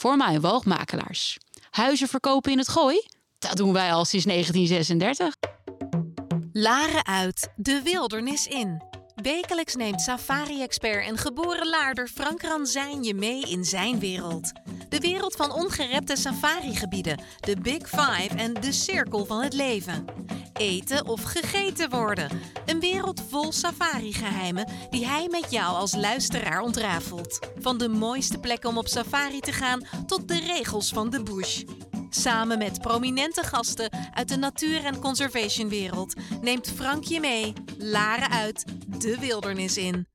voor woogmakelaars. Huizen verkopen in het gooi? Dat doen wij al sinds 1936. Laren uit, de wildernis in. Wekelijks neemt safari-expert en geboren laarder Frank Ranzijn je mee in zijn wereld. De wereld van ongerepte safarigebieden, de Big Five en de cirkel van het leven. Eten of gegeten worden. Een wereld vol safari-geheimen die hij met jou als luisteraar ontrafelt. Van de mooiste plekken om op safari te gaan tot de regels van de bush. Samen met prominente gasten uit de natuur- en conservationwereld neemt Frank je mee, Laren uit, de wildernis in.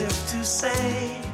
If to say,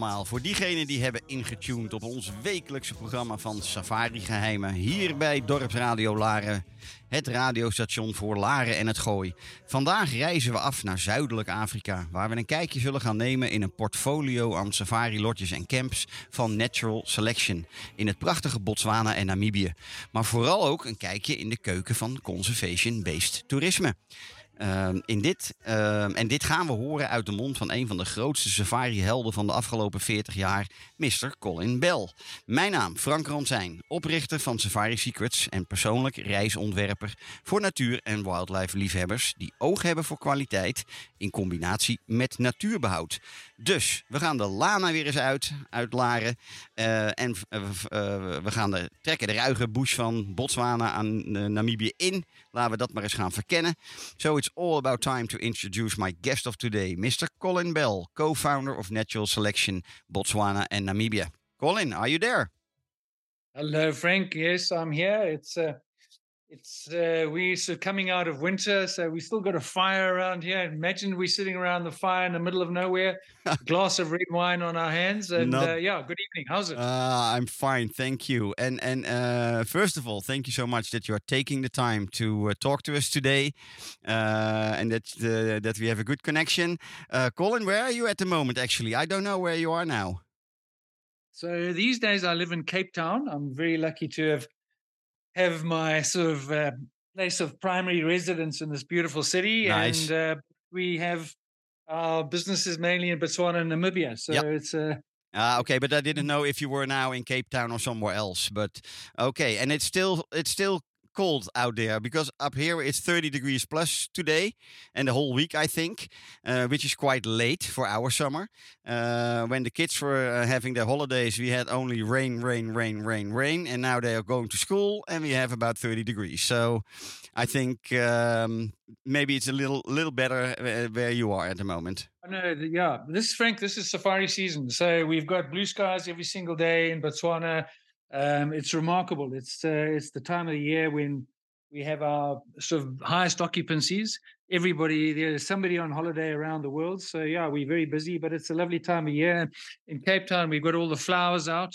Voor diegenen die hebben ingetuned op ons wekelijkse programma van Safari Geheimen. Hier bij Dorpsradio Laren. Het radiostation voor Laren en het Gooi. Vandaag reizen we af naar Zuidelijk Afrika. Waar we een kijkje zullen gaan nemen in een portfolio aan safari-lodges en camps van Natural Selection. In het prachtige Botswana en Namibië. Maar vooral ook een kijkje in de keuken van Conservation-based toerisme. Ehm, in dit, ehm, en dit gaan we horen uit de mond van een van de grootste safari-helden van de afgelopen 40 jaar, Mr. Colin Bell. Mijn naam Frank Ransijn, oprichter van Safari Secrets en persoonlijk reisontwerper voor natuur- en wildlife-liefhebbers die oog hebben voor kwaliteit in combinatie met natuurbehoud. Dus we gaan de Lana weer eens uit, uit eh, en eh, eh, we gaan de, trekken de ruige bush van Botswana aan Namibië in. Laten we dat maar eens gaan verkennen. So it's all about time to introduce my guest of today, Mr. Colin Bell, co-founder of Natural Selection Botswana and Namibia. Colin, are you there? Hello, Frank. Yes, I'm here. It's uh, it's uh, we so coming out of winter, so we still got a fire around here. Imagine we're sitting around the fire in the middle of nowhere, a glass of red wine on our hands, and Not- uh, yeah, good evening. How's it? Uh, I'm fine, thank you. And and uh, first of all, thank you so much that you are taking the time to uh, talk to us today, uh, and that uh, that we have a good connection. Uh, Colin, where are you at the moment? Actually, I don't know where you are now. So these days I live in Cape Town. I'm very lucky to have have my sort of uh, place of primary residence in this beautiful city, Nice. and uh, we have our businesses mainly in Botswana and Namibia. So Yep. it's uh, Ah, okay, but I didn't know if you were now in Cape Town or somewhere else. But okay, and it's still it's still cold out there because up here it's 30 degrees plus today and the whole week I think, uh, which is quite late for our summer. Uh, when the kids were uh, having their holidays, we had only rain, rain, rain, rain, rain, and now they are going to school and we have about 30 degrees. So I think um, maybe it's a little little better uh, where you are at the moment. No, yeah. This Frank. This is safari season, so we've got blue skies every single day in Botswana. Um, it's remarkable. It's uh, it's the time of the year when we have our sort of highest occupancies. everybody there's somebody on holiday around the world. So yeah, we're very busy, but it's a lovely time of year. In Cape Town, we've got all the flowers out.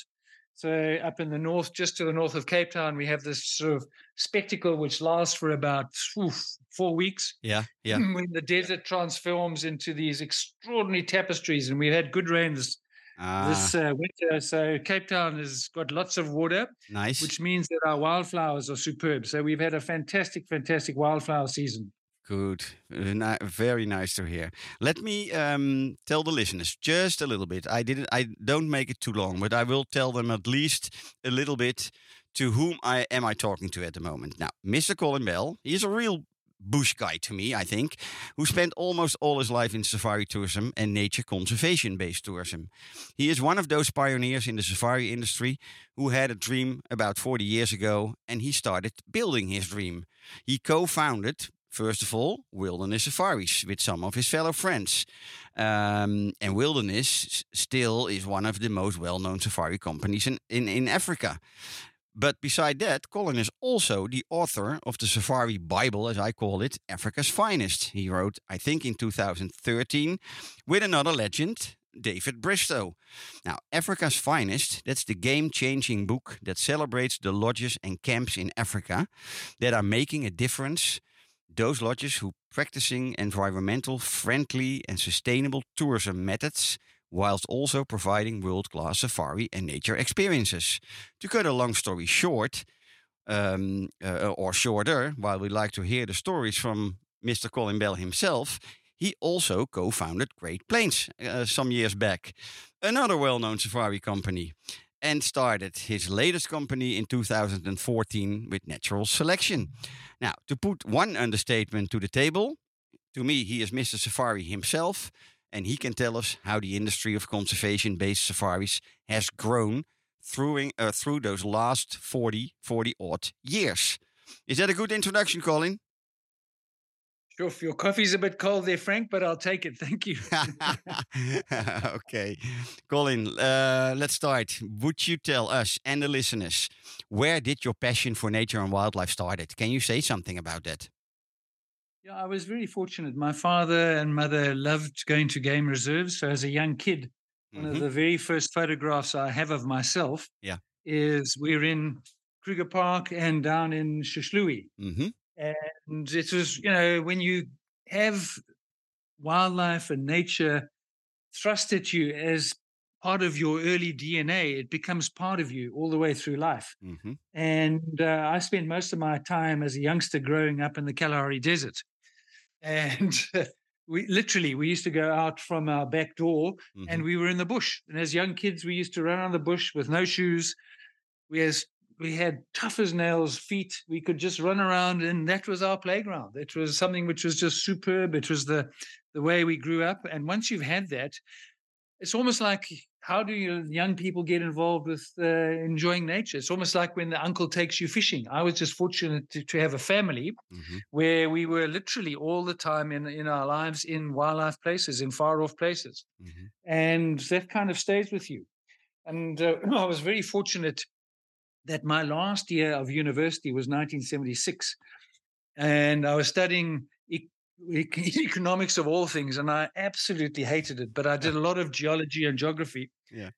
So up in the north, just to the north of Cape Town, we have this sort of spectacle which lasts for about oof, four weeks. Yeah, yeah. When the desert transforms into these extraordinary tapestries, and we've had good rains Ah, this uh, winter. So Cape Town has got lots of water, nice. which means that our wildflowers are superb. So we've had a fantastic, fantastic wildflower season. Good. Very nice to hear. Let me um, tell the listeners just a little bit. I didn't. I don't make it too long, but I will tell them at least a little bit to whom I am I talking to at the moment. Now, Mr. Colin Bell, he's a real bush guy to me, I think, who spent almost all his life in safari tourism and nature conservation-based tourism. He is one of those pioneers in the safari industry who had a dream about 40 years ago, and he started building his dream. He co-founded First of all, Wilderness Safaris with some of his fellow friends. Um, and Wilderness still is one of the most well known safari companies in, in, in Africa. But beside that, Colin is also the author of the Safari Bible, as I call it, Africa's Finest. He wrote, I think, in 2013 with another legend, David Bristow. Now, Africa's Finest, that's the game changing book that celebrates the lodges and camps in Africa that are making a difference those lodges who practicing environmental friendly and sustainable tourism methods whilst also providing world-class safari and nature experiences. To cut a long story short, um, uh, or shorter, while we like to hear the stories from Mr. Colin Bell himself, he also co-founded Great Plains uh, some years back, another well-known safari company, and started his latest company in 2014 with Natural Selection. Now, to put one understatement to the table, to me, he is Mr. Safari himself, and he can tell us how the industry of conservation based safaris has grown through, uh, through those last 40, 40 odd years. Is that a good introduction, Colin? Sure, your coffee's a bit cold there, Frank, but I'll take it. Thank you. okay. Colin, uh, let's start. Would you tell us and the listeners where did your passion for nature and wildlife started? Can you say something about that? Yeah, I was very fortunate. My father and mother loved going to game reserves. So as a young kid, one Mhm. of the very first photographs I have of myself Yeah. is we're in Kruger Park and down in Shishlui. hmm And it was, you know, when you have wildlife and nature thrust at you as part of your early DNA, it becomes part of you all the way through life. hmm And uh, I spent most of my time as a youngster growing up in the Kalahari Desert. And we literally, we used to go out from our back door and mm-hmm. we were in the bush. And as young kids, we used to run around the bush with no shoes. We, as, we had tough as nails feet. We could just run around, and that was our playground. It was something which was just superb. It was the, the way we grew up. And once you've had that, it's almost like how do you young people get involved with uh, enjoying nature? It's almost like when the uncle takes you fishing. I was just fortunate to, to have a family hmm where we were literally all the time in, in our lives in wildlife places, in far off places. hmm And that kind of stays with you. And uh, I was very fortunate that my last year of university was 1976. And I was studying economics of all things, and I absolutely hated it. But I did a lot of geology and geography. Yeah.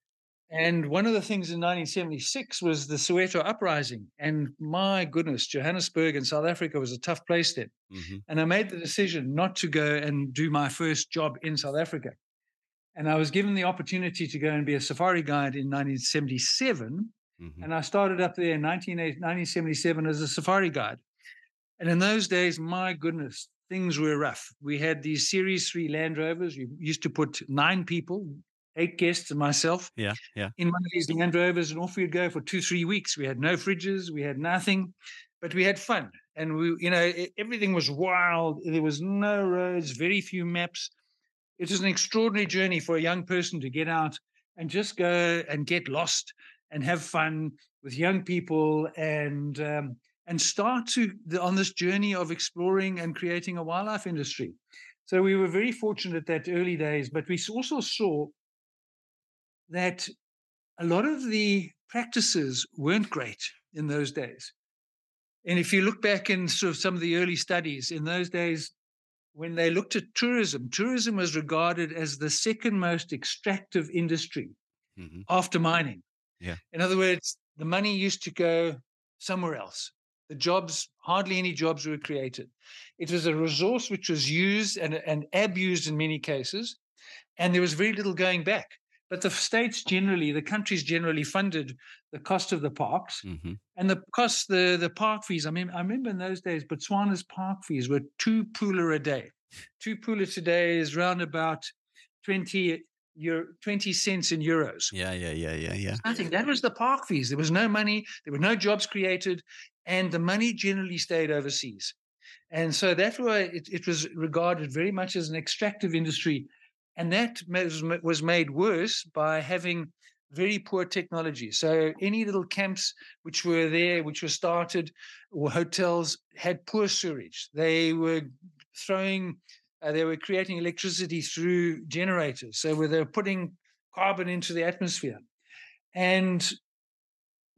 And one of the things in 1976 was the Soweto uprising. And my goodness, Johannesburg in South Africa was a tough place then. hmm And I made the decision not to go and do my first job in South Africa. And I was given the opportunity to go and be a safari guide in 1977. hmm And I started up there in 19, 1977 as a safari guide. And in those days, my goodness, things were rough. We had these Series 3 Land Rovers. We used to put nine people, eight guests, and myself Yeah, yeah. in one of these Land Rovers, and off we'd go for two, three weeks. We had no fridges, we had nothing, but we had fun. And we, you know, everything was wild. There was no roads, very few maps. It was an extraordinary journey for a young person to get out and just go and get lost and have fun with young people and um, and start to the, on this journey of exploring and creating a wildlife industry. So we were very fortunate that early days, but we also saw that a lot of the practices weren't great in those days. And if you look back in sort of some of the early studies in those days, when they looked at tourism, tourism was regarded as the second most extractive industry Mhm. after mining. Yeah. In other words, the money used to go somewhere else. The jobs, hardly any jobs were created. It was a resource which was used and, and abused in many cases, and there was very little going back. But the states generally, the countries generally funded the cost of the parks Mhm. and the cost, the, the park fees. I mean, I remember in those days, Botswana's park fees were two pula a day. Two pula today is round about 20, euro, 20 cents in euros. Yeah, yeah, yeah, yeah, yeah. Nothing. That was the park fees. There was no money. There were no jobs created, and the money generally stayed overseas. And so that's why it, it was regarded very much as an extractive industry, and that was, made worse by having very poor technology. So any little camps which were there, which were started, or hotels had poor sewage. They were throwing, uh, they were creating electricity through generators. So they were putting carbon into the atmosphere. And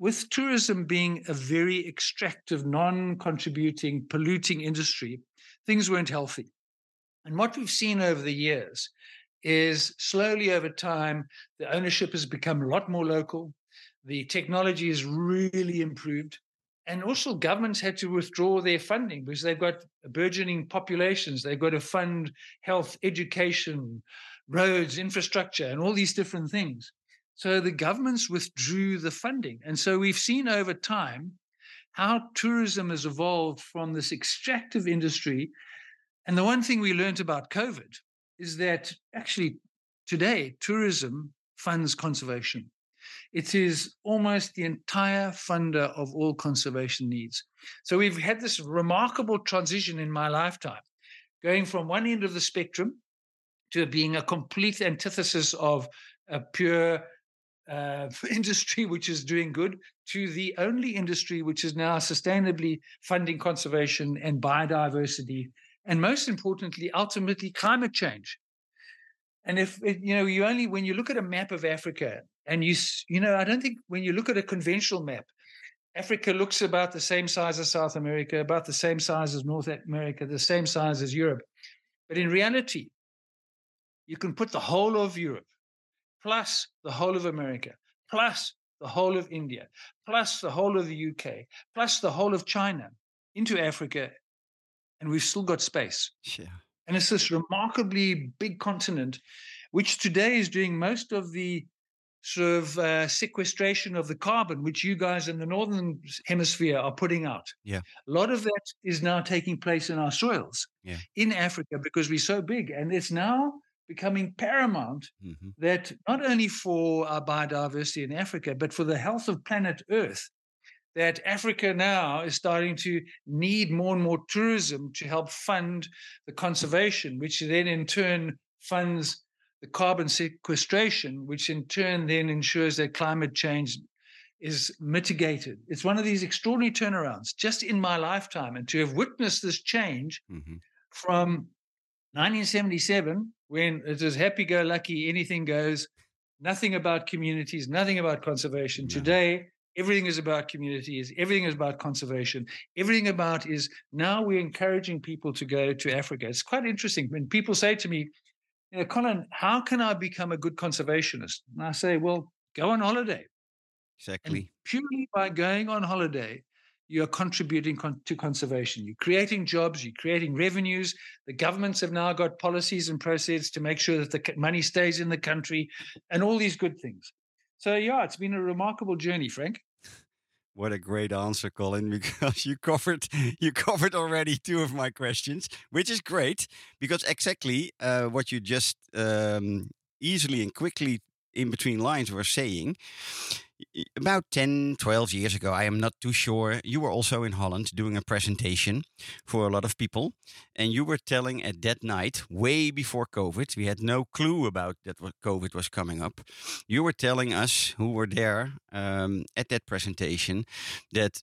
with tourism being a very extractive, non contributing, polluting industry, things weren't healthy. And what we've seen over the years is slowly over time, the ownership has become a lot more local. The technology has really improved. And also, governments had to withdraw their funding because they've got burgeoning populations. They've got to fund health, education, roads, infrastructure, and all these different things. So the governments withdrew the funding. And so we've seen over time how tourism has evolved from this extractive industry. And the one thing we learned about COVID is that actually today tourism funds conservation. It is almost the entire funder of all conservation needs. So we've had this remarkable transition in my lifetime, going from one end of the spectrum to being a complete antithesis of a pure uh, industry which is doing good to the only industry which is now sustainably funding conservation and biodiversity, and most importantly, ultimately climate change. And if you know, you only when you look at a map of Africa, and you you know, I don't think when you look at a conventional map, Africa looks about the same size as South America, about the same size as North America, the same size as Europe. But in reality, you can put the whole of Europe, plus the whole of America, plus the whole of India, plus the whole of the UK, plus the whole of China into Africa, and we've still got space. Yeah. And it's this remarkably big continent, which today is doing most of the sort of uh, sequestration of the carbon, which you guys in the northern hemisphere are putting out. Yeah. A lot of that is now taking place in our soils Yeah. in Africa because we're so big. And it's now becoming paramount hmm that not only for our biodiversity in Africa, but for the health of planet Earth, that Africa now is starting to need more and more tourism to help fund the conservation, which then in turn funds the carbon sequestration, which in turn then ensures that climate change is mitigated. It's one of these extraordinary turnarounds just in my lifetime. And to have witnessed this change hmm from 1977, when it is happy go lucky, anything goes, nothing about communities, nothing about conservation. Today, everything is about communities, everything is about conservation, everything about is now we're encouraging people to go to Africa. It's quite interesting when people say to me, you know, Colin, how can I become a good conservationist? And I say, well, go on holiday. And Exactly. purely by going on holiday, you're contributing con- to conservation. You're creating jobs, you're creating revenues. The governments have now got policies and processes to make sure that the money stays in the country and all these good things. So, yeah, it's been a remarkable journey, Frank. What a great answer, Colin, because you covered you covered already two of my questions, which is great because exactly uh, what you just um, easily and quickly in between lines were saying. About 10, 12 years ago, I am not too sure, you were also in Holland doing a presentation for a lot of people. And you were telling at that night, way before COVID, we had no clue about that what COVID was coming up. You were telling us who were there um, at that presentation that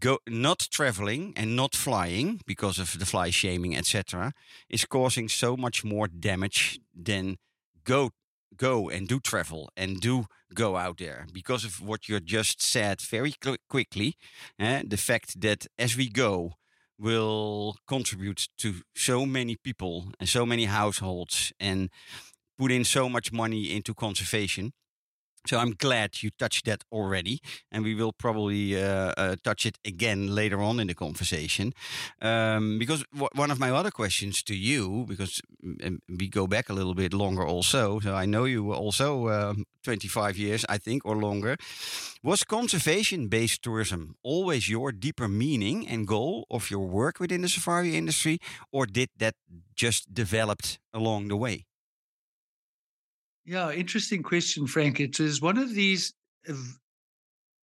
go not traveling and not flying because of the fly shaming, etc., is causing so much more damage than go go and do travel and do go out there because of what you just said very qu- quickly eh, the fact that as we go will contribute to so many people and so many households and put in so much money into conservation. So I'm glad you touched that already, and we will probably uh, uh, touch it again later on in the conversation. Um, because one of my other questions to you, because mm, we go back a little bit longer also, so I know you were also um, 25 years, I think, or longer. Was conservation-based tourism always your deeper meaning and goal of your work within the safari industry, or did that just developed along the way? Yeah, interesting question, Frank. It is one of these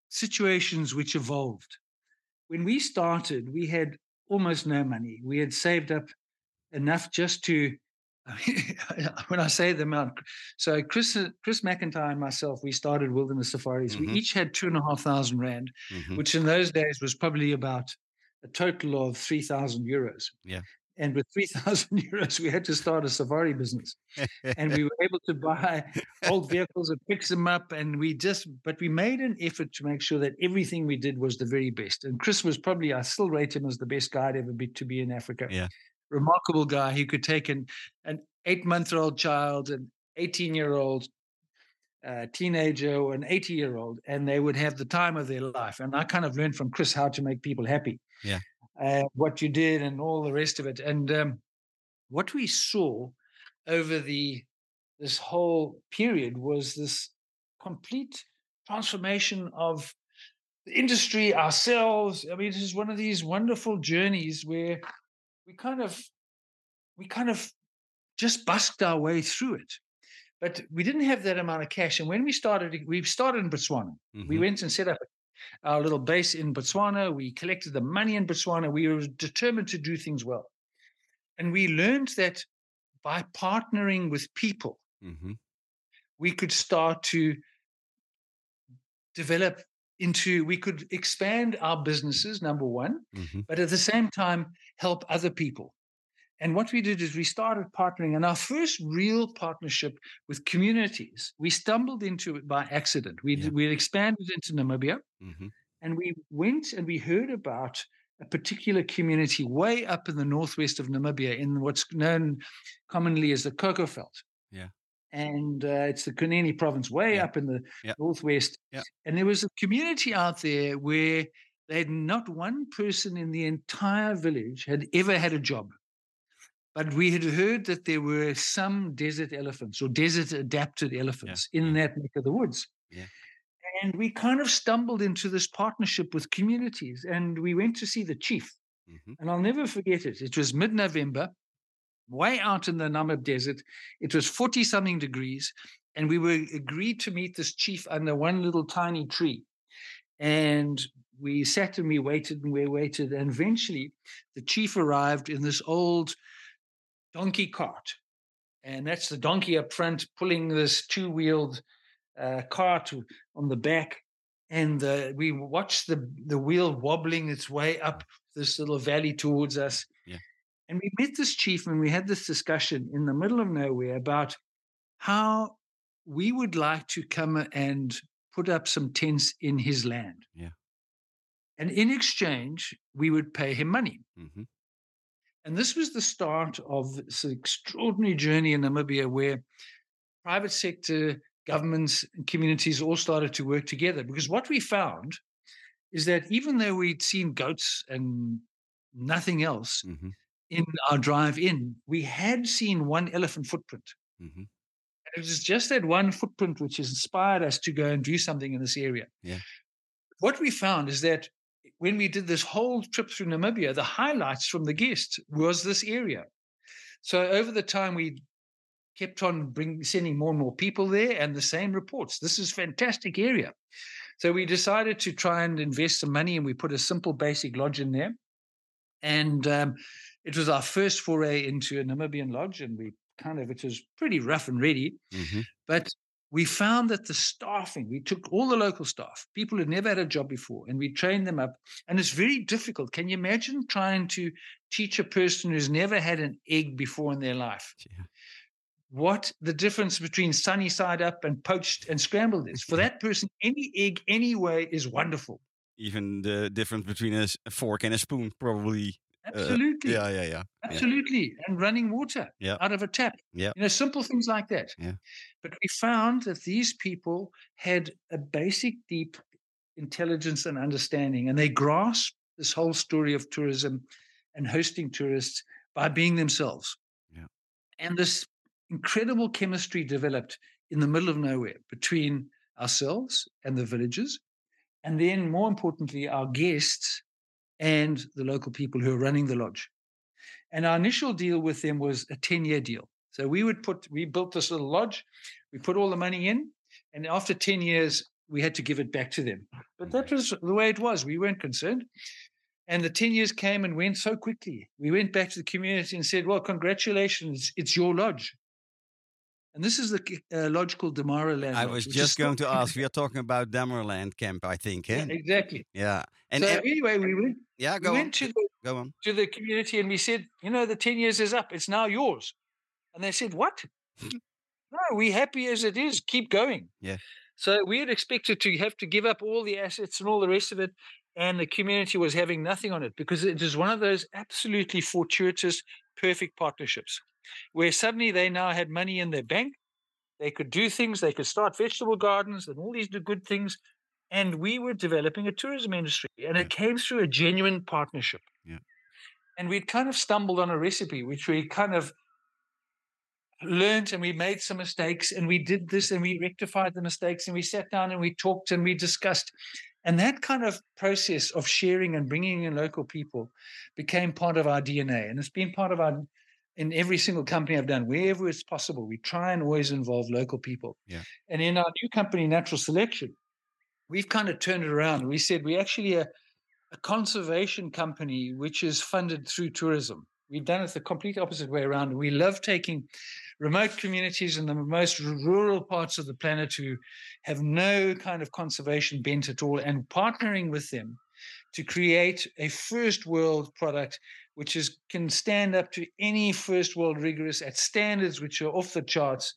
situations which evolved. When we started, we had almost no money. We had saved up enough just to. when I say the amount, so Chris, Chris McIntyre and myself, we started Wilderness Safaris. Mhm. We each had two and a half thousand rand, Mhm. which in those days was probably about a total of three thousand euros. Yeah. And with three thousand euros, we had to start a safari business. And we were able to buy old vehicles and fix them up and we just but we made an effort to make sure that everything we did was the very best. And chris was probably i still rate him as the best guy to ever be to be in africa. Yeah. remarkable guy. He could take an an eight month old child an 18 year old uh, teenager or an 80 year old and they would have the time of their life. And i kind of learned from chris how to make people happy. Yeah. Uh, what you did and all the rest of it. And um, what we saw over the this whole period was this complete transformation of the industry ourselves. I mean it is one of these wonderful journeys where we kind of we kind of just busked our way through it. But we didn't have that amount of cash. And when we started we started in botswana. We Mhm. went and set up our little base in botswana we collected the money in botswana we were determined to do things well and we learned that by partnering with people Mhm. we could start to develop into we could expand our businesses number one Mhm. but at the same time help other people and what we did is we started partnering and our first real partnership with communities we stumbled into it by accident we Yeah. we expanded into namibia Mhm. and we went and we heard about a particular community way up in the northwest of Namibia in what's known commonly as the Kaokoveld. Yeah. And uh, it's the Kunene province, way Yeah. up in the Yeah. northwest. Yeah. And there was a community out there where they had not one person in the entire village had ever had a job. But we had heard that there were some desert elephants or desert adapted elephants in yeah. that neck of the woods. Yeah. And we kind of stumbled into this partnership with communities and we went to see the chief. Mhm. And I'll never forget it. It was mid November, way out in the Namib Desert. It was 40 something degrees. And we were agreed to meet this chief under one little tiny tree. And we sat and we waited and we waited. And eventually the chief arrived in this old donkey cart. And that's the donkey up front pulling this two wheeled uh, cart on the back. And uh, we watched the, the wheel wobbling its way up this little valley towards us. Yeah. And we met this chief and we had this discussion in the middle of nowhere about how we would like to come and put up some tents in his land. Yeah. And in exchange, we would pay him money. Mhm. And this was the start of this extraordinary journey in Namibia where private sector, governments, and communities all started to work together. Because what we found is that even though we'd seen goats and nothing else Mhm. in our drive in, we had seen one elephant footprint. Mhm. And it was just that one footprint which has inspired us to go and do something in this area. Yeah. What we found is that when we did this whole trip through Namibia, the highlights from the guests was this area. So over the time, we kept on bring, sending more and more people there and the same reports. This is fantastic area. So we decided to try and invest some money and we put a simple basic lodge in there. And um, it was our first foray into a Namibian lodge and we kind of, it was pretty rough and ready. Mhm. But we found that the staffing, we took all the local staff, people who'd never had a job before, and we trained them up. And it's very difficult. Can you imagine trying to teach a person who's never had an egg before in their life Yeah. what the difference between sunny side up and poached and scrambled is? For that person, any egg, any way is wonderful. Even the difference between a fork and a spoon, probably. Uh, Absolutely. yeah, yeah, yeah. yeah. Absolutely. And running water Yeah. out of a tap. Yeah. You know, simple things like that. Yeah. But we found that these people had a basic, deep intelligence and understanding, and they grasped this whole story of tourism and hosting tourists by being themselves. Yeah. And this incredible chemistry developed in the middle of nowhere between ourselves and the villagers. And then, more importantly, our guests and the local people who are running the lodge. And our initial deal with them was a 10 year deal. So we would put, we built this little lodge, we put all the money in, and after 10 years, we had to give it back to them. But that was the way it was. We weren't concerned. And the 10 years came and went so quickly. We went back to the community and said, Well, congratulations, it's your lodge. And this is the uh, lodge called I was just going to ask. We are talking about Damaraland Camp, I think. Yeah, Eh? exactly. Yeah. And so anyway, we went, yeah, we go on. went to the Go on. to the community and we said, you know, the 10 years is up. It's now yours. And they said, what? no, we're happy as it is. Keep going. Yeah. So we had expected to have to give up all the assets and all the rest of it. And the community was having nothing on it because it is one of those absolutely fortuitous, perfect partnerships where suddenly they now had money in their bank. They could do things, they could start vegetable gardens and all these good things. And we were developing a tourism industry. And it came through a genuine partnership. Yeah. And we'd kind of stumbled on a recipe, which we kind of learned and we made some mistakes and we did this and we rectified the mistakes and we sat down and we talked and we discussed. And that kind of process of sharing and bringing in local people became part of our DNA. And it's been part of our, in every single company I've done, wherever it's possible, we try and always involve local people. Yeah. And in our new company, Natural Selection, we've kind of turned it around. We said we're actually a, a conservation company which is funded through tourism. We've done it the complete opposite way around. We love taking remote communities in the most rural parts of the planet who have no kind of conservation bent at all and partnering with them to create a first world product which is can stand up to any first world rigorous at standards which are off the charts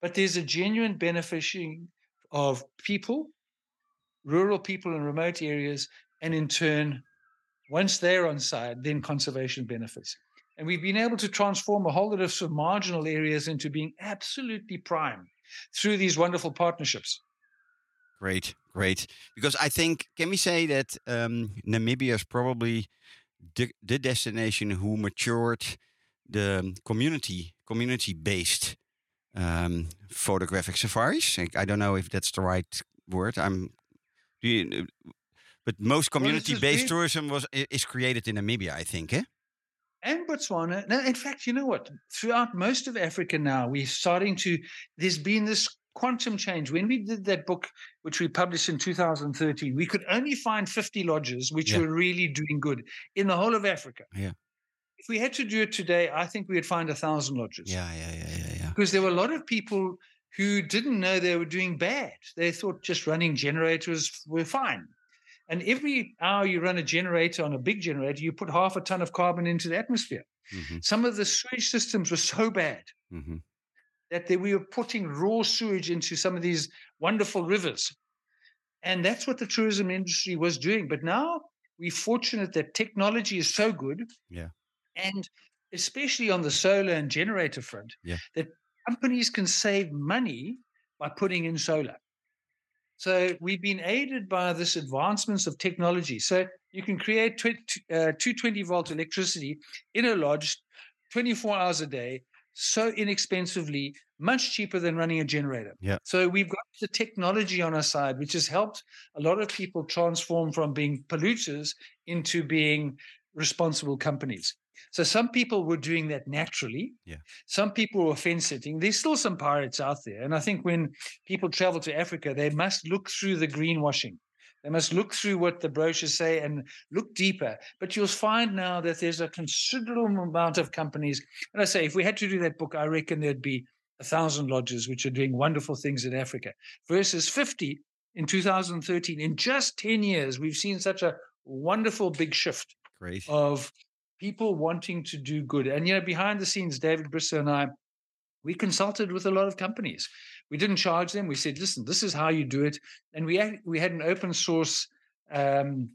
but there's a genuine benefiting of people rural people in remote areas and in turn once they're on side then conservation benefits and we've been able to transform a whole lot of, sort of marginal areas into being absolutely prime through these wonderful partnerships Great, great. Because I think, can we say that um, Namibia is probably the, the destination who matured the community community based um, photographic safaris? I, I don't know if that's the right word. I'm, do you, but most community based is tourism was is created in Namibia, I think. Eh? and Botswana. No, in fact, you know what? Throughout most of Africa now, we're starting to, there's been this quantum change. When we did that book, which we published in 2013, we could only find 50 lodges which Yeah. were really doing good in the whole of Africa. Yeah. If we had to do it today, I think we would find a thousand lodges. Yeah, yeah, yeah, yeah, yeah. because there were a lot of people who didn't know they were doing bad. They thought just running generators were fine. And every hour you run a generator on a big generator, you put half a ton of carbon into the atmosphere. hmm Some of the sewage systems were so bad hmm that they, we were putting raw sewage into some of these wonderful rivers. And that's what the tourism industry was doing. But now we're fortunate that technology is so good. Yeah. And especially on the solar and generator front, Yeah. that companies can save money by putting in solar. So we've been aided by this advancements of technology. So you can create tw- uh, 220 volt electricity in a lodge 24 hours a day so inexpensively, much cheaper than running a generator. Yeah. So we've got the technology on our side, which has helped a lot of people transform from being polluters into being responsible companies. So some people were doing that naturally. Yeah. Some people were fence sitting. There's still some pirates out there. And I think when people travel to Africa, they must look through the greenwashing. They must look through what the brochures say and look deeper. But you'll find now that there's a considerable amount of companies. And I say, if we had to do that book, I reckon there'd be a thousand lodges which are doing wonderful things in Africa versus 50 in 2013. In just 10 years, we've seen such a wonderful big shift Great. of people wanting to do good. And you know, behind the scenes, David Bristow and I, we consulted with a lot of companies. We didn't charge them. We said, "Listen, this is how you do it," and we had, we had an open source um,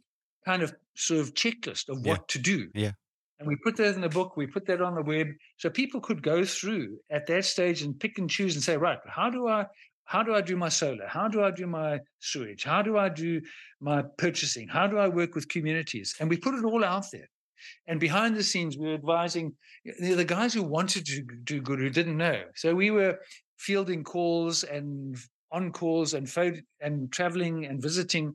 kind of sort of checklist of Yeah. what to do. Yeah. And we put that in the book, we put that on the web. So people could go through at that stage and pick and choose and say, right, how do I how do I do my solar? How do I do my sewage? How do I do my purchasing? How do I work with communities? And we put it all out there. And behind the scenes, we were advising the guys who wanted to do good who didn't know. So we were fielding calls and on calls and and traveling and visiting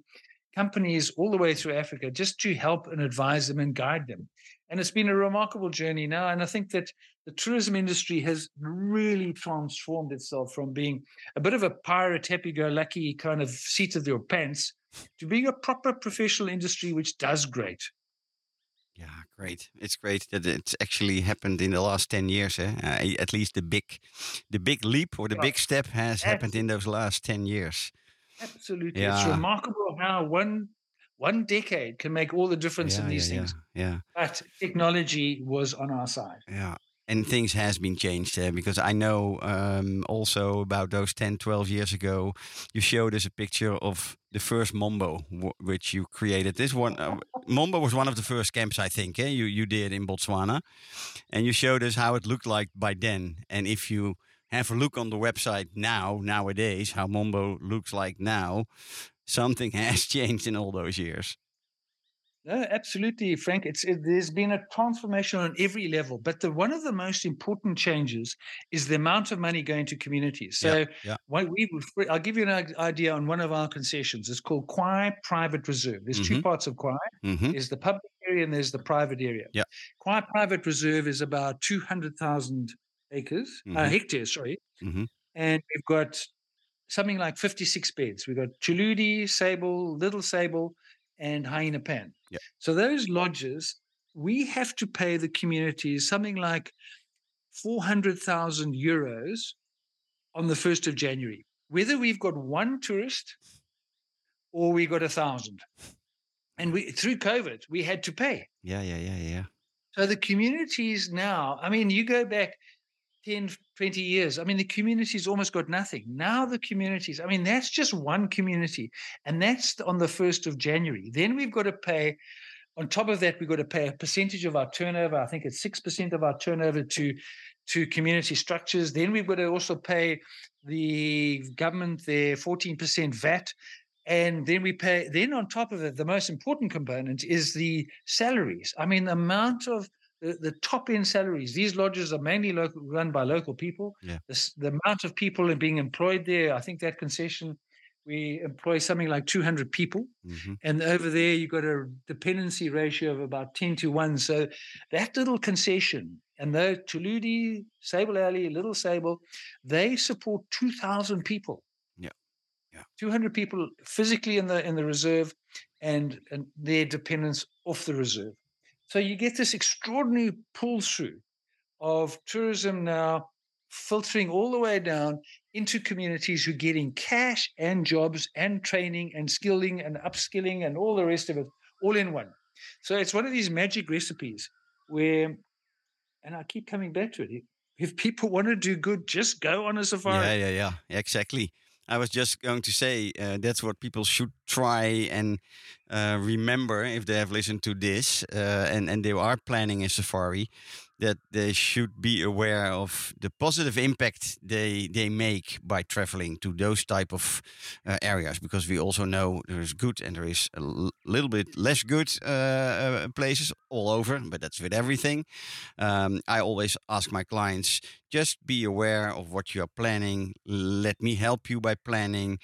companies all the way through Africa just to help and advise them and guide them. And it's been a remarkable journey now. And I think that the tourism industry has really transformed itself from being a bit of a pirate, happy go lucky kind of seat of your pants to being a proper professional industry which does great. Yeah, great. It's great that it's actually happened in the last 10 years. Eh? Uh, at least the big the big leap or the Yeah. big step has happened in those last 10 years. Absolutely. It's remarkable how one one decade can make all the difference yeah, in these yeah, things. Yeah, yeah. But technology was on our side. Yeah. And things has been changed uh, because I know um, also about those 10, 12 years ago, you showed us a picture of the first Mombo, which you created. This one, uh, Mombo was one of the first camps, I think, eh? you, you did in Botswana. And you showed us how it looked like by then. And if you have a look on the website now, nowadays, how Mombo looks like now, something has changed in all those years. No, absolutely, Frank. It's it, there's been a transformation on every level, but the one of the most important changes is the amount of money going to communities. So, yeah. what we I'll give you an idea on one of our concessions. It's called Khwai Private Reserve. There's two parts of Khwai. hmm There's the public area and there's the private area. Yeah. Khwai Private Reserve is about two hundred thousand acres, uh, Mhm. hectares, sorry, hmm and we've got something like 56 beds. We've got Tuludi, Sable, Little Sable, and Hyena Pan. Yeah. So those lodges, we have to pay the communities something like 400,000 euros on the 1st of January, whether we've got one tourist or we got a thousand. And we through COVID, we had to pay. Yeah, yeah, yeah, yeah. So the communities now, I mean, you go back 10, 20 years, I mean, the communities almost got nothing. Now the communities, I mean, that's just one community, and that's on the 1st of January. Then we've got to pay, on top of that, we've got to pay a percentage of our turnover. I think it's 6% of our turnover to, to community structures. Then we've got to also pay the government their 14% VAT. And then we pay, then on top of it, the most important component is the salaries. I mean, the amount of the, the top end salaries. These lodges are mainly local, run by local people. Yeah. The, the amount of people are being employed there, I think that concession, we employ something like 200 people. hmm And over there, you've got a dependency ratio of about 10 to 1. So that little concession, and though Tuludi, Sable Alley, Little Sable, they support 2,000 people. Yeah. Yeah. 200 people physically in the in the reserve and, and their dependence off the reserve. So you get this extraordinary pull through of tourism now filtering all the way down into communities who are getting cash and jobs and training and skilling and upskilling and all the rest of it all in one. So it's one of these magic recipes where, and I keep coming back to it. If people want to do good, just go on a safari. Yeah, yeah, yeah, exactly. I was just going to say uh, that's what people should try and uh, remember if they have listened to this uh, and and they are planning a safari, that they should be aware of the positive impact they they make by traveling to those type of uh, areas because we also know there is good and there is a little bit less good uh, uh, places all over, but that's with everything. Um, I always ask my clients just be aware of what you are planning. Let me help you by planning.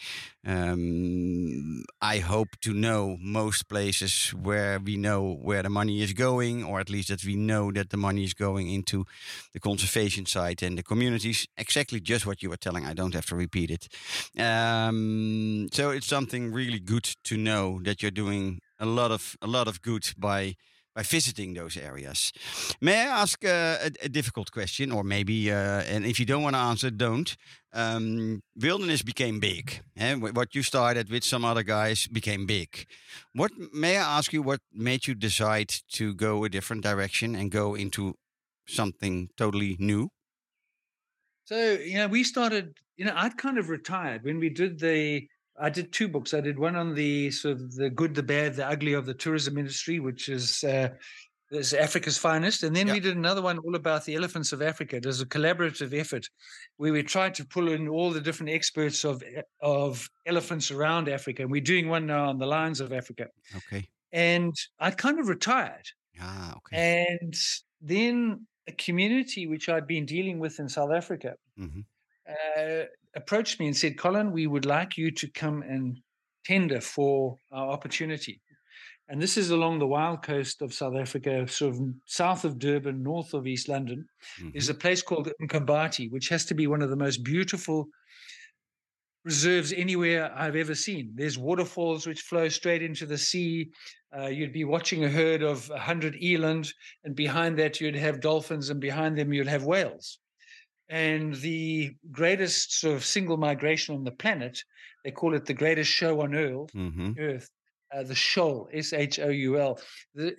Um, I hope to know most places where we know where the money is going, or at least that we know that the money is going into the conservation side and the communities. Exactly just what you were telling. I don't have to repeat it. Um, so it's something really good to know that you're doing a lot of a lot of good by by visiting those areas. May I ask uh, a, a difficult question, or maybe, uh, and if you don't want to answer, don't. Um, wilderness became big. eh? What you started with some other guys became big. What may I ask you? What made you decide to go a different direction and go into something totally new? So, you know, we started, you know, I'd kind of retired when we did the, I did two books. I did one on the sort of the good, the bad, the ugly of the tourism industry, which is uh, There's Africa's finest, and then Yeah. we did another one all about the elephants of Africa. It was a collaborative effort where we tried to pull in all the different experts of e- of elephants around Africa. And we're doing one now on the lions of Africa. Okay. And I kind of retired, Ah, okay. and then a community which I'd been dealing with in South Africa Mhm. uh, approached me and said, Colin, we would like you to come and tender for our opportunity. And this is along the wild coast of South Africa, sort of south of Durban, north of East London, is Mhm. a place called Mkambati, which has to be one of the most beautiful reserves anywhere I've ever seen. There's waterfalls which flow straight into the sea. Uh, you'd be watching a herd of 100 eland, and behind that, you'd have dolphins, and behind them, you'd have whales. And the greatest sort of single migration on the planet, they call it the greatest show on earth, Mhm. Earth, uh, the shoal, S H O U L. The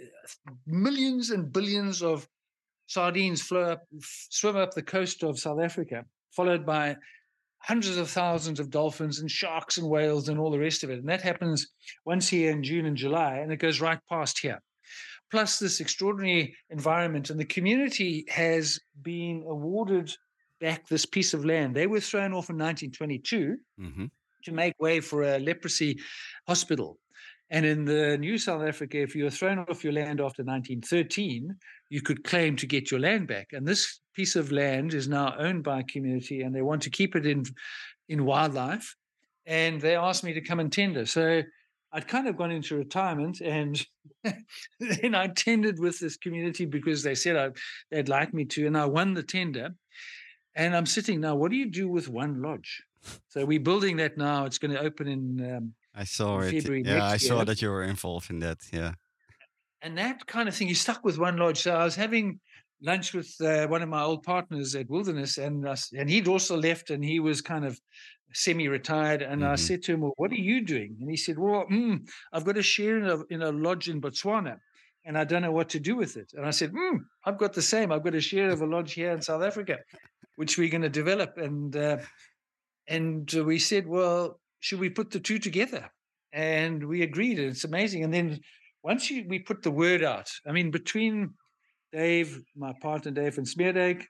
millions and billions of sardines flow up, swim up the coast of South Africa, followed by hundreds of thousands of dolphins and sharks and whales and all the rest of it. And that happens once here in June and July, and it goes right past here. Plus, this extraordinary environment, and the community has been awarded back this piece of land. They were thrown off in 1922 Mhm. to make way for a leprosy hospital. And in the New South Africa, if you were thrown off your land after 1913, you could claim to get your land back. And this piece of land is now owned by a community, and they want to keep it in in wildlife. And they asked me to come and tender. So I'd kind of gone into retirement, and then I tendered with this community because they said I, they'd like me to, and I won the tender. And I'm sitting now. What do you do with one lodge? So we're building that now. It's going to open in, um, I saw in it. February Yeah, I saw year. that you were involved in that. Yeah. and that kind of thing. You're stuck with one lodge. So I was having lunch with uh, one of my old partners at Wilderness, and I s and he'd also left, and he was kind of semi-retired. And I Mhm. said to him, "Well, what are you doing?" And he said, "Well, mm, I've got a share in a, in a lodge in Botswana." And I don't know what to do with it. And I said, mm, I've got the same. I've got a share of a lodge here in South Africa, which we're going to develop. And uh, and we said, well, should we put the two together? And we agreed. And it's amazing. And then once you, we put the word out, I mean, between Dave, my partner Dave and Smeerdijk,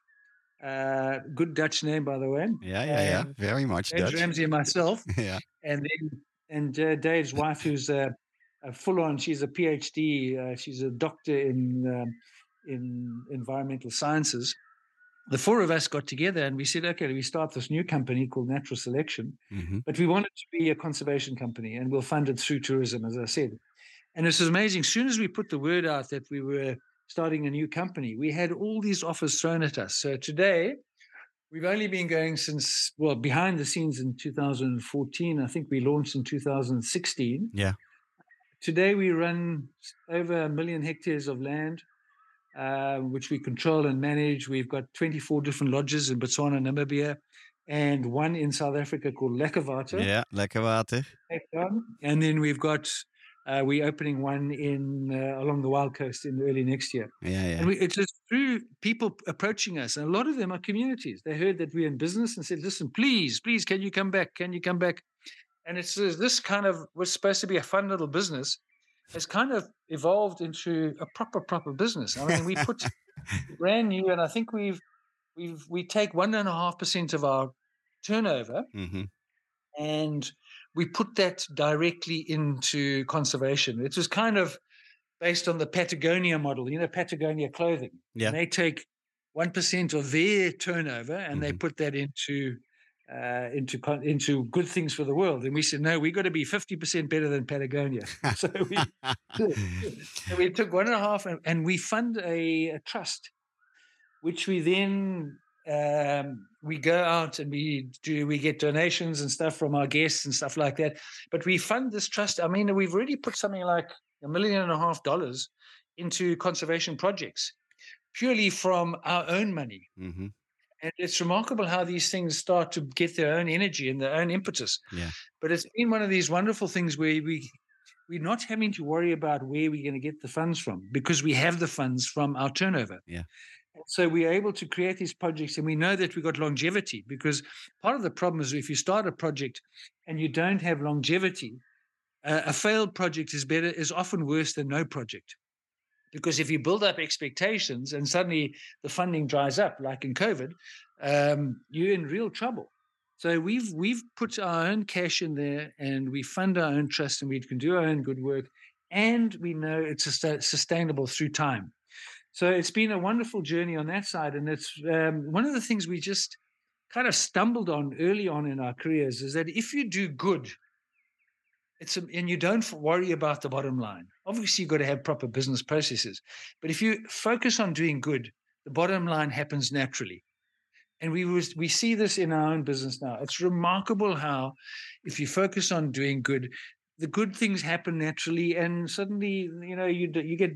uh, good Dutch name, by the way, Yeah, yeah, yeah. Um, Very much James Dutch. Ramsey and myself, yeah. and then and uh, Dave's wife, who's a, a full-on, she's a PhD, uh, she's a doctor in um, in environmental sciences. The four of us got together and we said, okay, we start this new company called Natural Selection, hmm but we want it to be a conservation company, and we'll fund it through tourism, as I said. And is amazing. As soon as we put the word out that we were starting a new company, we had all these offers thrown at us. So today, we've only been going since, well, behind the scenes in 2014. I think we launched in 2016. Yeah. Today, we run over a million hectares of land, uh, which we control and manage. We've got 24 different lodges in Botswana, Namibia, and one in South Africa called Lekkerwater. Ja, lekker water. And then we've got, uh, we're opening one in uh, along the Wild Coast in early next year. Ja, ja. And we, it's just through people approaching us. And a lot of them are communities. They heard that we're in business and said, listen, please, please, can you come back? Can you come back? And it's uh, this kind of was supposed to be a fun little business has kind of evolved into a proper, proper business. I mean, we put brand new, and I think we've, we've, we take one and a half percent of our turnover Mhm. and we put that directly into conservation. It was kind of based on the Patagonia model, you know, Patagonia clothing. Yeah. And they take one percent of their turnover and they Mhm. put that into uh, into into good things for the world. And we said, no, we've got to be fifty percent better than Patagonia. so we so we took one and a half and, and we fund a, a trust, which we then um, we go out and we do we get donations and stuff from our guests and stuff like that. But we fund this trust. I mean, we've already put something like a million and a half dollars into conservation projects, purely from our own money. Mhm. And it's remarkable how these things start to get their own energy and their own impetus. Yeah. But it's been one of these wonderful things where we we're not having to worry about where we're going to get the funds from because we have the funds from our turnover. Yeah. So we're able to create these projects and we know that we've got longevity because part of the problem is if you start a project and you don't have longevity, uh, a failed project is better is often worse than no project Because if you build up expectations and suddenly the funding dries up, like in COVID, um, you're in real trouble. So we've we've put our own cash in there, and we fund our own trust, and we can do our own good work, and we know it's susta- sustainable through time. So it's been a wonderful journey on that side, and it's um, one of the things we just kind of stumbled on early on in our careers is that if you do good, it's a, and you don't worry about the bottom line. Obviously, you've got to have proper business processes, but if you focus on doing good, the bottom line happens naturally. And we was we see this in our own business now. It's remarkable how, if you focus on doing good, the good things happen naturally, and suddenly you know you you get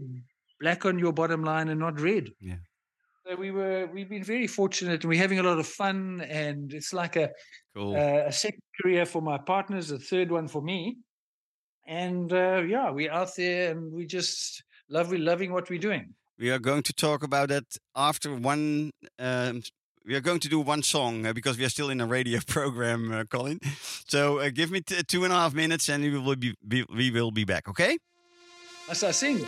black on your bottom line and not red. Yeah. So we were we've been very fortunate, and we're having a lot of fun, and it's like a Cool. uh, a second career for my partners, a third one for me. And uh, yeah, we're out there and we just love we loving what we're doing. we are going to talk about that after one. Um, we are going to do one song uh, because we are still in a radio program, uh, Colin. So uh, give me t- two and a half minutes, and we will be, be we will be back. Okay? As I sing.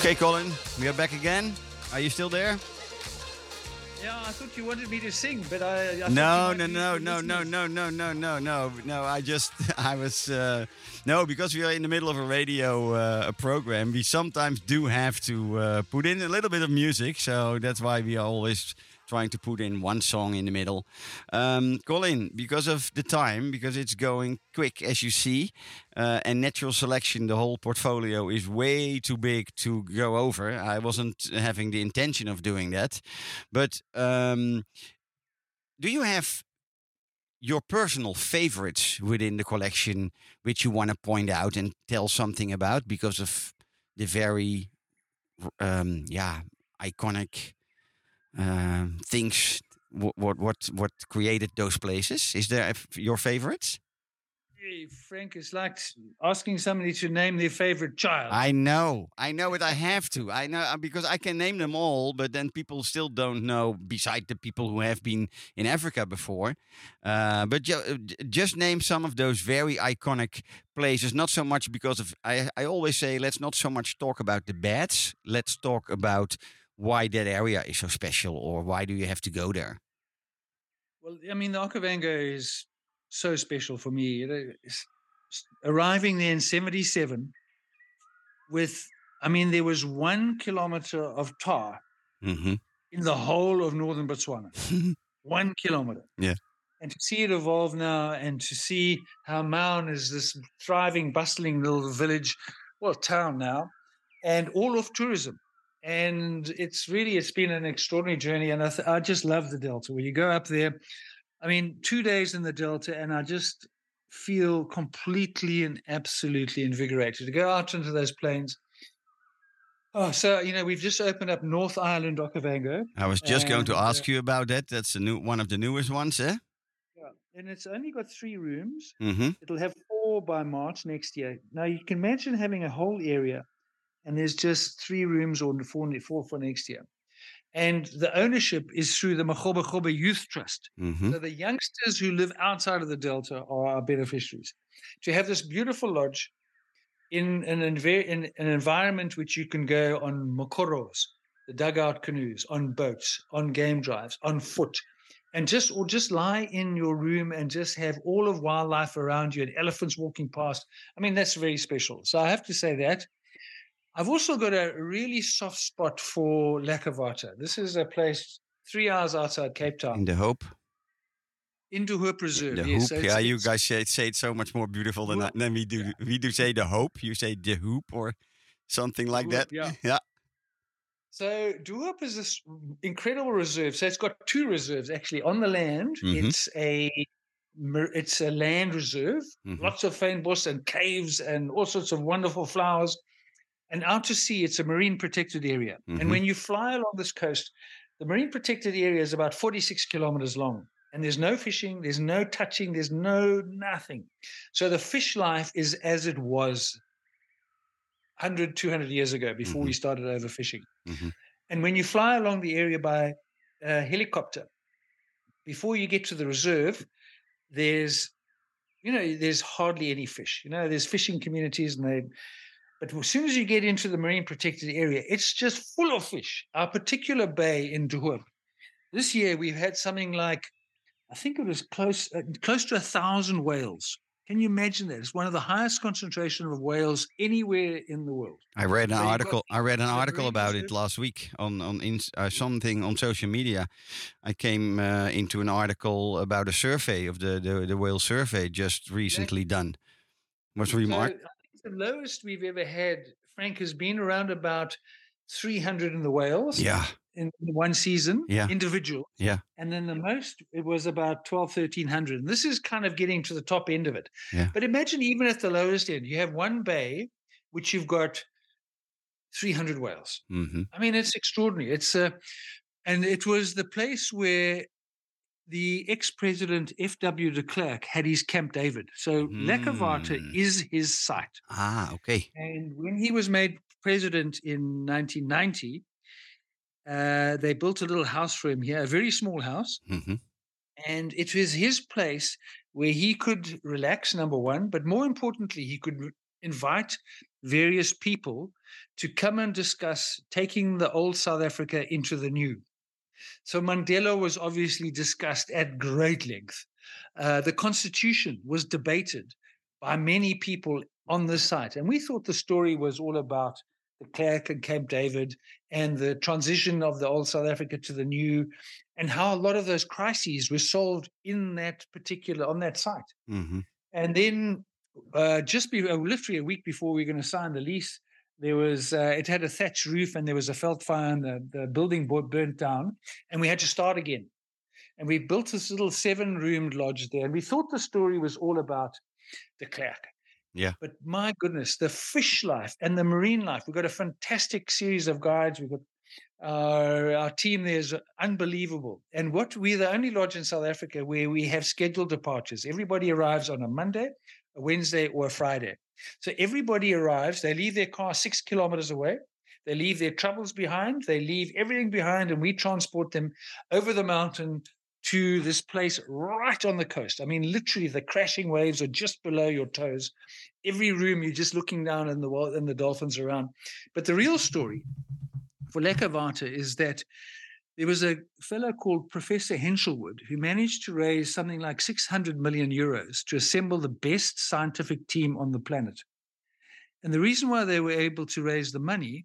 Okay, Colin, we are back again. Are you still there? I thought you wanted me to sing, but I, I No, no, no, no, no, no, no, no, no, no, no. I just, I was, uh, no, because we are in the middle of a radio uh, program. We sometimes do have to uh, put in a little bit of music, so that's why we always trying to put in one song in the middle. Um, Colin, because of the time, because it's going quick, as you see, uh, and natural selection, the whole portfolio is way too big to go over. I wasn't having the intention of doing that, but. Um, do you have your personal favorites within the collection which you want to point out and tell something about because of the very um yeah iconic um things what what what what created those places is there your favorites Frank, is like asking somebody to name their favorite child. I know, I know it. I have to. I know uh, because I can name them all, but then people still don't know. Beside the people who have been in Africa before, uh, but uh, just name some of those very iconic places. Not so much because of. I I always say let's not so much talk about the bads. Let's talk about why that area is so special, or why do you have to go there? Well, I mean, the Okavango is so special for me. You know, s- s- arriving there in 77 with, I mean, there was one kilometer of tar hmm in the whole of northern Botswana. One kilometer. Yeah. And to see it evolve now and to see how Maun is this thriving, bustling little village, well, town now, and all of tourism. And it's really, it's been an extraordinary journey. And I, th- I just love the Delta. When you go up there, I mean, two days in the Delta, and I just feel completely and absolutely invigorated to go out into those plains. Oh, so you know, we've just opened up North Island Okavango, I was just going to And, uh, ask you about that. That's a new one of the newest ones, eh? Yeah, and it's only got three rooms. Mm-hmm. It'll have four by March next year. Now you can imagine having a whole area, and there's just three rooms or four, four for next year. And the ownership is through the Magoba Goba Youth Trust. Mm-hmm. So the youngsters who live outside of the Delta are our beneficiaries. To have this beautiful lodge in an, envi- in an environment which you can go on mokoros, the dugout canoes, on boats, on game drives, on foot, and just or just lie in your room and just have all of wildlife around you and elephants walking past. I mean, that's very special. So I have to say that. I've also got a really soft spot for Lekkerwater. This is a place three hours outside Cape Town. In the hope. in De Hoop Reserve. The yes, hoop. so yeah, you guys say, say it so much more beautiful than, than we do. yeah. We do say the hope. You say the hoop or something like Hoop, that. yeah. yeah. So De Hoop is this incredible reserve. So it's got two reserves actually on the land. Mhm. It's a it's a land reserve, Mhm. lots of fynbos and caves and all sorts of wonderful flowers. And out to sea, it's a marine protected area. Mhm. And when you fly along this coast, the marine protected area is about 46 kilometers long. And there's no fishing, there's no touching, there's no nothing. So the fish life is as it was 100, 200 years ago before we started overfishing. Mhm. And when you fly along the area by uh, helicopter, before you get to the reserve, there's, you know, there's hardly any fish. You know, there's fishing communities and they, but as soon as you get into the marine protected area, it's just full of fish. Our particular bay in De Hoop, this year we've had something like, I think it was close, uh, close to a thousand whales. Can you imagine that? It's one of the highest concentration of whales anywhere in the world. I read an So you've got article. I read an article about it last week on on ins, uh, something on social media. I came uh, into an article about a survey of the the, the whale survey just recently done. Was So remark. I think the lowest we've ever had, Frank, has been around about 300 in the whales Yeah, in one season, Yeah. individual. Yeah. And then the most, it was about 12, 1300. And this is kind of getting to the top end of it. Yeah. But imagine even at the lowest end, you have one bay, which you've got 300 whales. hmm I mean, it's extraordinary. It's uh, and it was the place where the ex-president F.W. de Klerk had his Camp David. So Mm. is his site. Ah, okay. And when he was made president in 1990, uh, they built a little house for him here, a very small house. hmm And it was his place where he could relax, number one, but more importantly, he could r- invite various people to come and discuss taking the old South Africa into the new. So Mandela was obviously discussed at great length. Uh, the Constitution was debated by many people on the site. And we thought the story was all about de Klerk and Camp David and the transition of the old South Africa to the new, and how a lot of those crises were solved in that particular, on that site. hmm And then uh, just be, uh, literally a week before we were going to sign the lease, there was uh, it had a thatched roof and there was a felt fire and the, the building bu- burnt down, and we had to start again. And we built this little seven roomed lodge there, and we thought the story was all about de Klerk. Yeah. But my goodness, the fish life and the marine life. We've got a fantastic series of guides. We've got our, our team there is unbelievable. And what we're the only lodge in South Africa where we have scheduled departures. Everybody arrives on a Monday, a Wednesday, or a Friday. So everybody arrives, they leave their car six kilometers away. They leave their troubles behind, they leave everything behind, and we transport them over the mountain to this place right on the coast. I mean, literally, the crashing waves are just below your toes. Every room you're just looking down, and the and the dolphins around. But the real story for Lekkerwater is that there was a fellow called Professor Henshilwood who managed to raise something like 600 million euros to assemble the best scientific team on the planet. And the reason why they were able to raise the money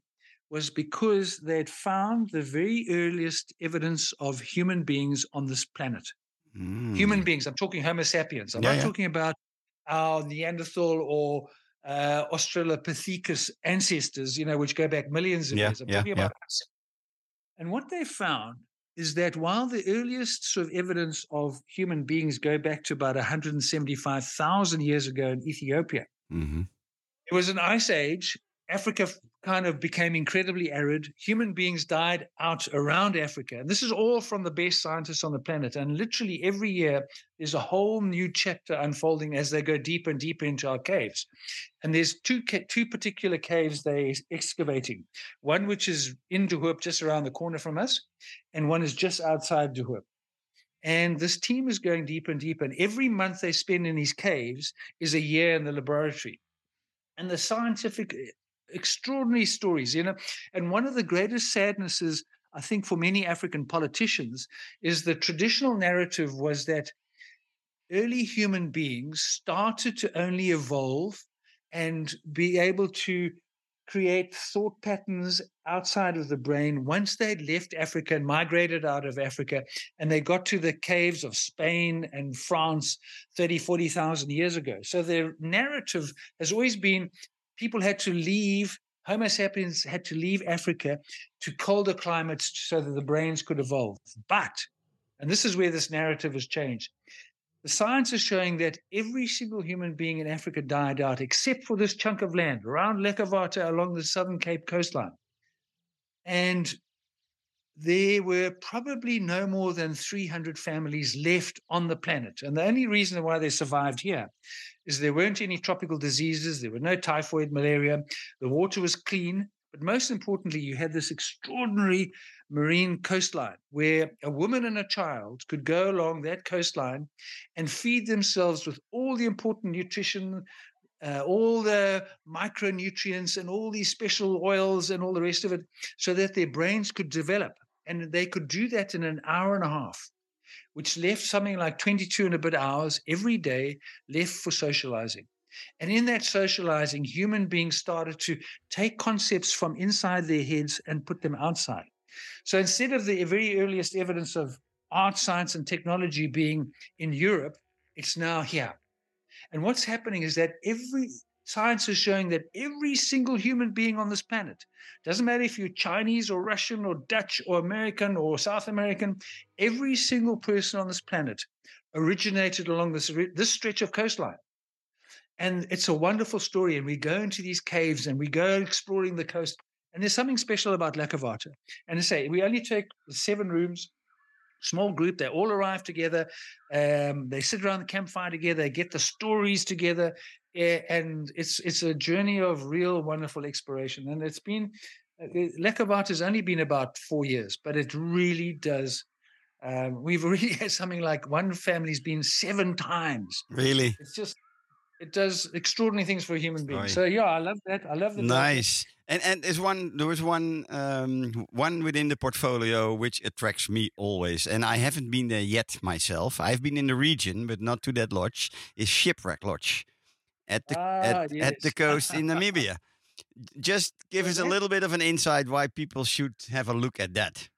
was because they had found the very earliest evidence of human beings on this planet. Human Mm. beings. I'm talking Homo sapiens. I'm Yeah, not yeah. talking about our Neanderthal or uh, Australopithecus ancestors, you know, which go back millions of Yeah, years. I'm yeah, talking yeah. about us. And what they found is that while the earliest sort of evidence of human beings go back to about 175,000 years ago in Ethiopia, hmm it was an ice age. Africa kind of became incredibly arid. Human beings died out around Africa. And this is all from the best scientists on the planet. And literally every year, there's a whole new chapter unfolding as they go deeper and deeper into our caves. And there's two two particular caves they're excavating. One which is in De just around the corner from us, and one is just outside De And this team is going deeper and deeper. And every month they spend in these caves is a year in the laboratory and the scientific extraordinary stories you know and one of the greatest sadnesses i think for many african politicians is the traditional narrative was that early human beings started to only evolve and be able to create thought patterns outside of the brain once they'd left Africa and migrated out of Africa and they got to the caves of Spain and France 30, 40,000 years ago. So their narrative has always been people had to leave, Homo sapiens had to leave Africa to colder climates so that the brains could evolve. But, and this is where this narrative has changed, the science is showing that every single human being in Africa died out, except for this chunk of land around Lekkerwater along the southern Cape coastline. And there were probably no more than 300 families left on the planet. And the only reason why they survived here is there weren't any tropical diseases, there were no typhoid, malaria, the water was clean. But most importantly, you had this extraordinary marine coastline where a woman and a child could go along that coastline and feed themselves with all the important nutrition, uh, all the micronutrients, and all these special oils and all the rest of it, so that their brains could develop. And they could do that in an hour and a half, which left something like 22 and a bit hours every day left for socializing. And in that socializing, human beings started to take concepts from inside their heads and put them outside. So instead of the very earliest evidence of art, science, and technology being in Europe, it's now here. And what's happening is that every science is showing that every single human being on this planet, doesn't matter if you're Chinese or Russian or Dutch or American or South American, every single person on this planet originated along this, this stretch of coastline. And it's a wonderful story. And we go into these caves and we go exploring the coast. And there's something special about Lekkerwater. And I say, we only take seven rooms, small group. They all arrive together. Um, they sit around the campfire together. They get the stories together. Eh, and it's it's a journey of real wonderful exploration. And it's been, uh, Lekkerwater has only been about four years, but it really does. Um, we've already had something like one family's been seven times. Really It's just, it does extraordinary things for a human being. Right. So yeah, I love that. I love the nice. And and there's one there was one um, one within the portfolio which attracts me always, and I haven't been there yet myself. I've been in the region, but not to that lodge. Is Shipwreck Lodge at the at, Ah, at the coast in Namibia. Just give us a little bit of an insight why people should have a look at that.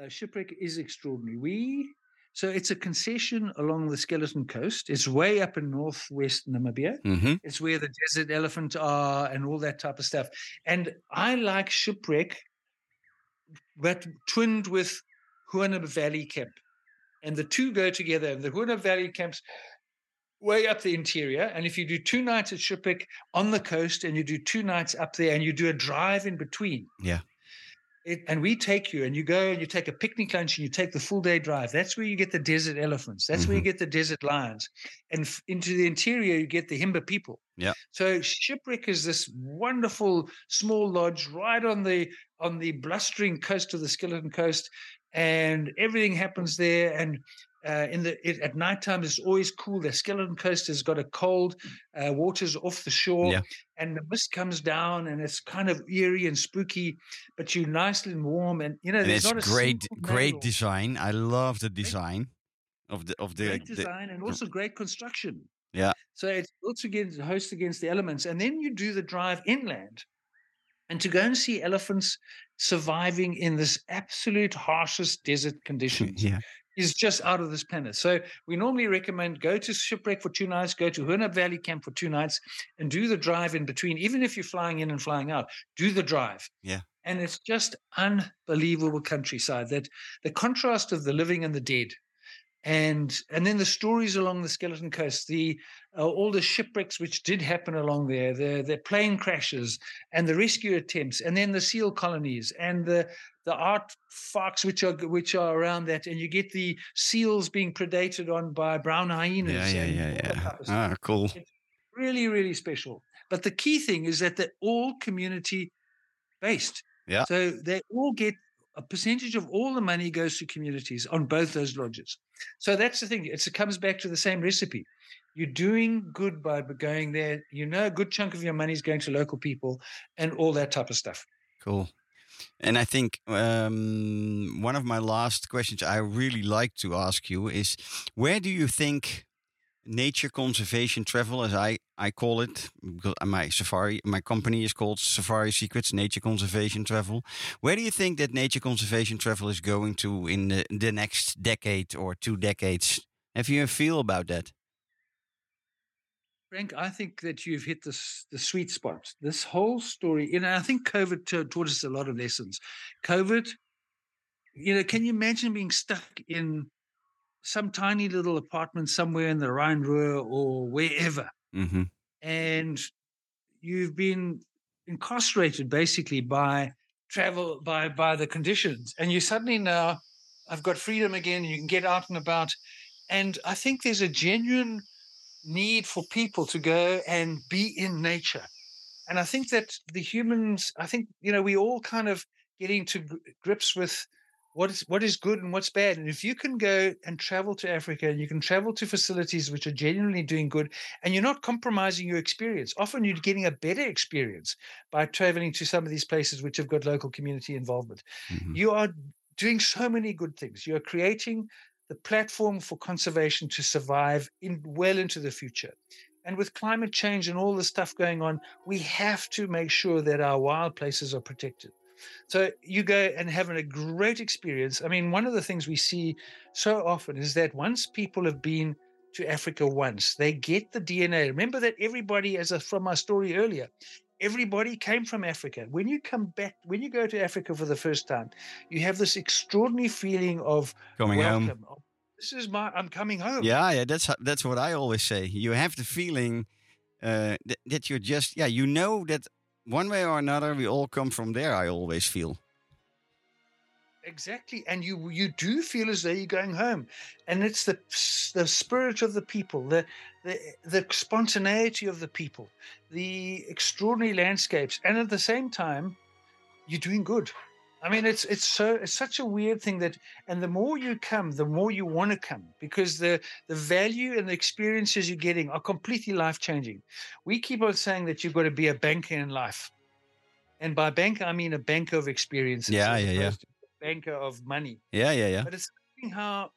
Uh, shipwreck is extraordinary. We so it's a concession along the Skeleton Coast. It's way up in northwest Namibia. hmm It's where the desert elephant are and all that type of stuff. And I like shipwreck, but twinned with Hoanib Valley Camp. And the two go together. And The Hoanib Valley Camp's way up the interior. And if you do two nights at shipwreck on the coast and you do two nights up there and you do a drive in between. Yeah. It, and we take you and you go and you take a picnic lunch and you take the full day drive. That's where you get the desert elephants. That's where you mm-hmm. get the desert lions. And f- into the interior, you get the Himba people. Yeah. So shipwreck is this wonderful small lodge right on the on the blustering coast of the Skeleton Coast, and everything happens there. And uh, in the it, at nighttime, it's always cool. The Skeleton Coast has got a cold, uh, water's off the shore, Yeah. and the mist comes down, and it's kind of eerie and spooky, but you're nice and warm. And you know, And there's it's not a great, great design. I love the design of the of the, great the- design and also great construction. Yeah. So it's built against host against the elements, and then you do the drive inland, And to go and see elephants surviving in this absolute harshest desert conditions yeah. Is just out of this planet. So we normally recommend go to shipwreck for two nights, go to Hoanib Valley Camp for two nights, and do the drive in between. Even if you're flying in and flying out, do the drive. Yeah. And it's just unbelievable countryside. That the contrast of the living and the dead, and and then the stories along the Skeleton Coast, the uh, all the shipwrecks which did happen along there, the the plane crashes and the rescue attempts, and then the seal colonies and the the artifacts which are which are around that, and you get the seals being predated on by brown hyenas. Yeah, yeah, yeah, yeah. type of stuff. Ah, cool. Really, really special. But the key thing is that they're all community based. Yeah. So they all get a percentage of all the money goes to communities on both those lodges. So that's the thing. It's, it comes back to the same recipe. You're doing good by going there. You know, a good chunk of your money is going to local people and all that type of stuff. Cool. And I think um, one of my last questions I really like to ask you is where do you think nature conservation travel, as I, I call it, my safari, my company is called Safari Secrets Nature Conservation Travel. Where do you think that nature conservation travel is going to in the, the next decade or two decades? Have you a feel about that? Frank, I think that you've hit this the sweet spot. This whole story, you know, I think COVID ta- taught us a lot of lessons. COVID, you know, can you imagine being stuck in some tiny little apartment somewhere in the Rhine-Ruhr or wherever, Mm-hmm. and you've been incarcerated basically by travel by by the conditions, and you suddenly now, I've got freedom again. You can get out and about, and I think there's a genuine need for people to go and be in nature. And I think that the humans, I think, you know, we all kind of getting to grips with what is what is good and what's bad. And if you can go and travel to Africa and you can travel to facilities which are genuinely doing good and you're not compromising your experience, often you're getting a better experience by traveling to some of these places which have got local community involvement. Mhm. You are doing so many good things. You're creating the platform for conservation to survive in well into the future. And with climate change and all the stuff going on, we have to make sure that our wild places are protected. So you go and having a great experience. I mean, one of the things we see so often is that once people have been to Africa once, they get the DNA. Remember that everybody, as from our story earlier, everybody came from Africa. When you come back, when you go to Africa for the first time, you have this extraordinary feeling of Coming home. welcome. of, This is my, I'm coming home. Yeah, yeah, that's that's what I always say. You have the feeling uh, that, that you're just yeah, you know that one way or another we all come from there. I always feel. Exactly, and you you do feel as though you're going home, and it's the the spirit of the people, the the the spontaneity of the people, the extraordinary landscapes, and at the same time, you're doing good. I mean, it's it's so it's such a weird thing that, and the more you come, the more you want to come because the the value and the experiences you're getting are completely life changing. We keep on saying that you've got to be a banker in life, and by banker I mean a banker of experiences. Yeah, yeah, yeah. to Banker of money. Yeah, yeah, yeah. But it's how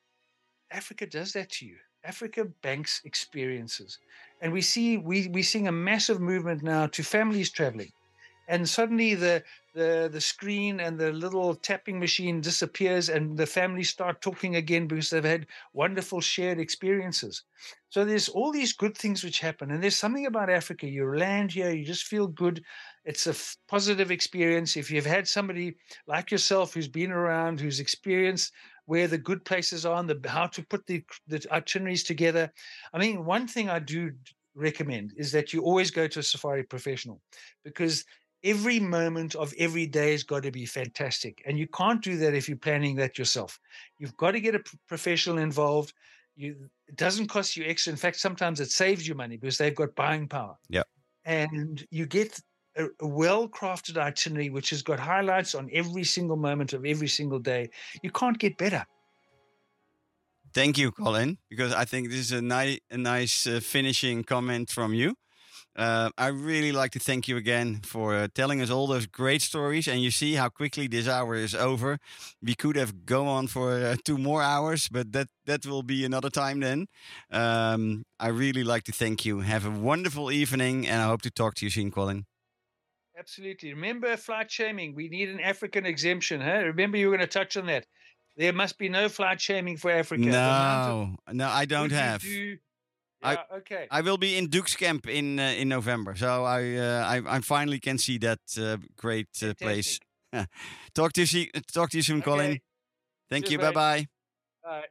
Africa does that to you. Africa banks experiences. And we see we we're seeing a massive movement now to families traveling. And suddenly the the the screen and the little tapping machine disappears and the family start talking again because they've had wonderful shared experiences. So there's all these good things which happen. And there's something about Africa. You land here, you just feel good. It's a f- positive experience. If you've had somebody like yourself who's been around, who's experienced where the good places are and the, how to put the, the itineraries together. I mean, one thing I do recommend is that you always go to a safari professional because every moment of every day has got to be fantastic. And you can't do that if you're planning that yourself. You've got to get a professional involved. You, it doesn't cost you extra. In fact, sometimes it saves you money because they've got buying power. Yep. And you get a, a well-crafted itinerary which has got highlights on every single moment of every single day. You can't get better. Thank you, Colin, because I think this is a, ni- a nice uh, finishing comment from you. Uh, I really like to thank you again for uh, telling us all those great stories. And you see how quickly this hour is over. We could have go on for uh, two more hours, but that that will be another time then. Um, I really like to thank you. Have a wonderful evening, and I hope to talk to you soon, Colin. Absolutely. Remember flight shaming. We need an African exemption. Huh? Remember, you were going to touch on that. There must be no flight shaming for Africa. No, no, I don't have. do- I- okay. I will be in Duke's Camp in uh, in November, so I, uh, I I finally can see that uh, great uh, place. Talk to you, see- talk to you soon, Colin. Thank Cheers, you. Bye bye. Right.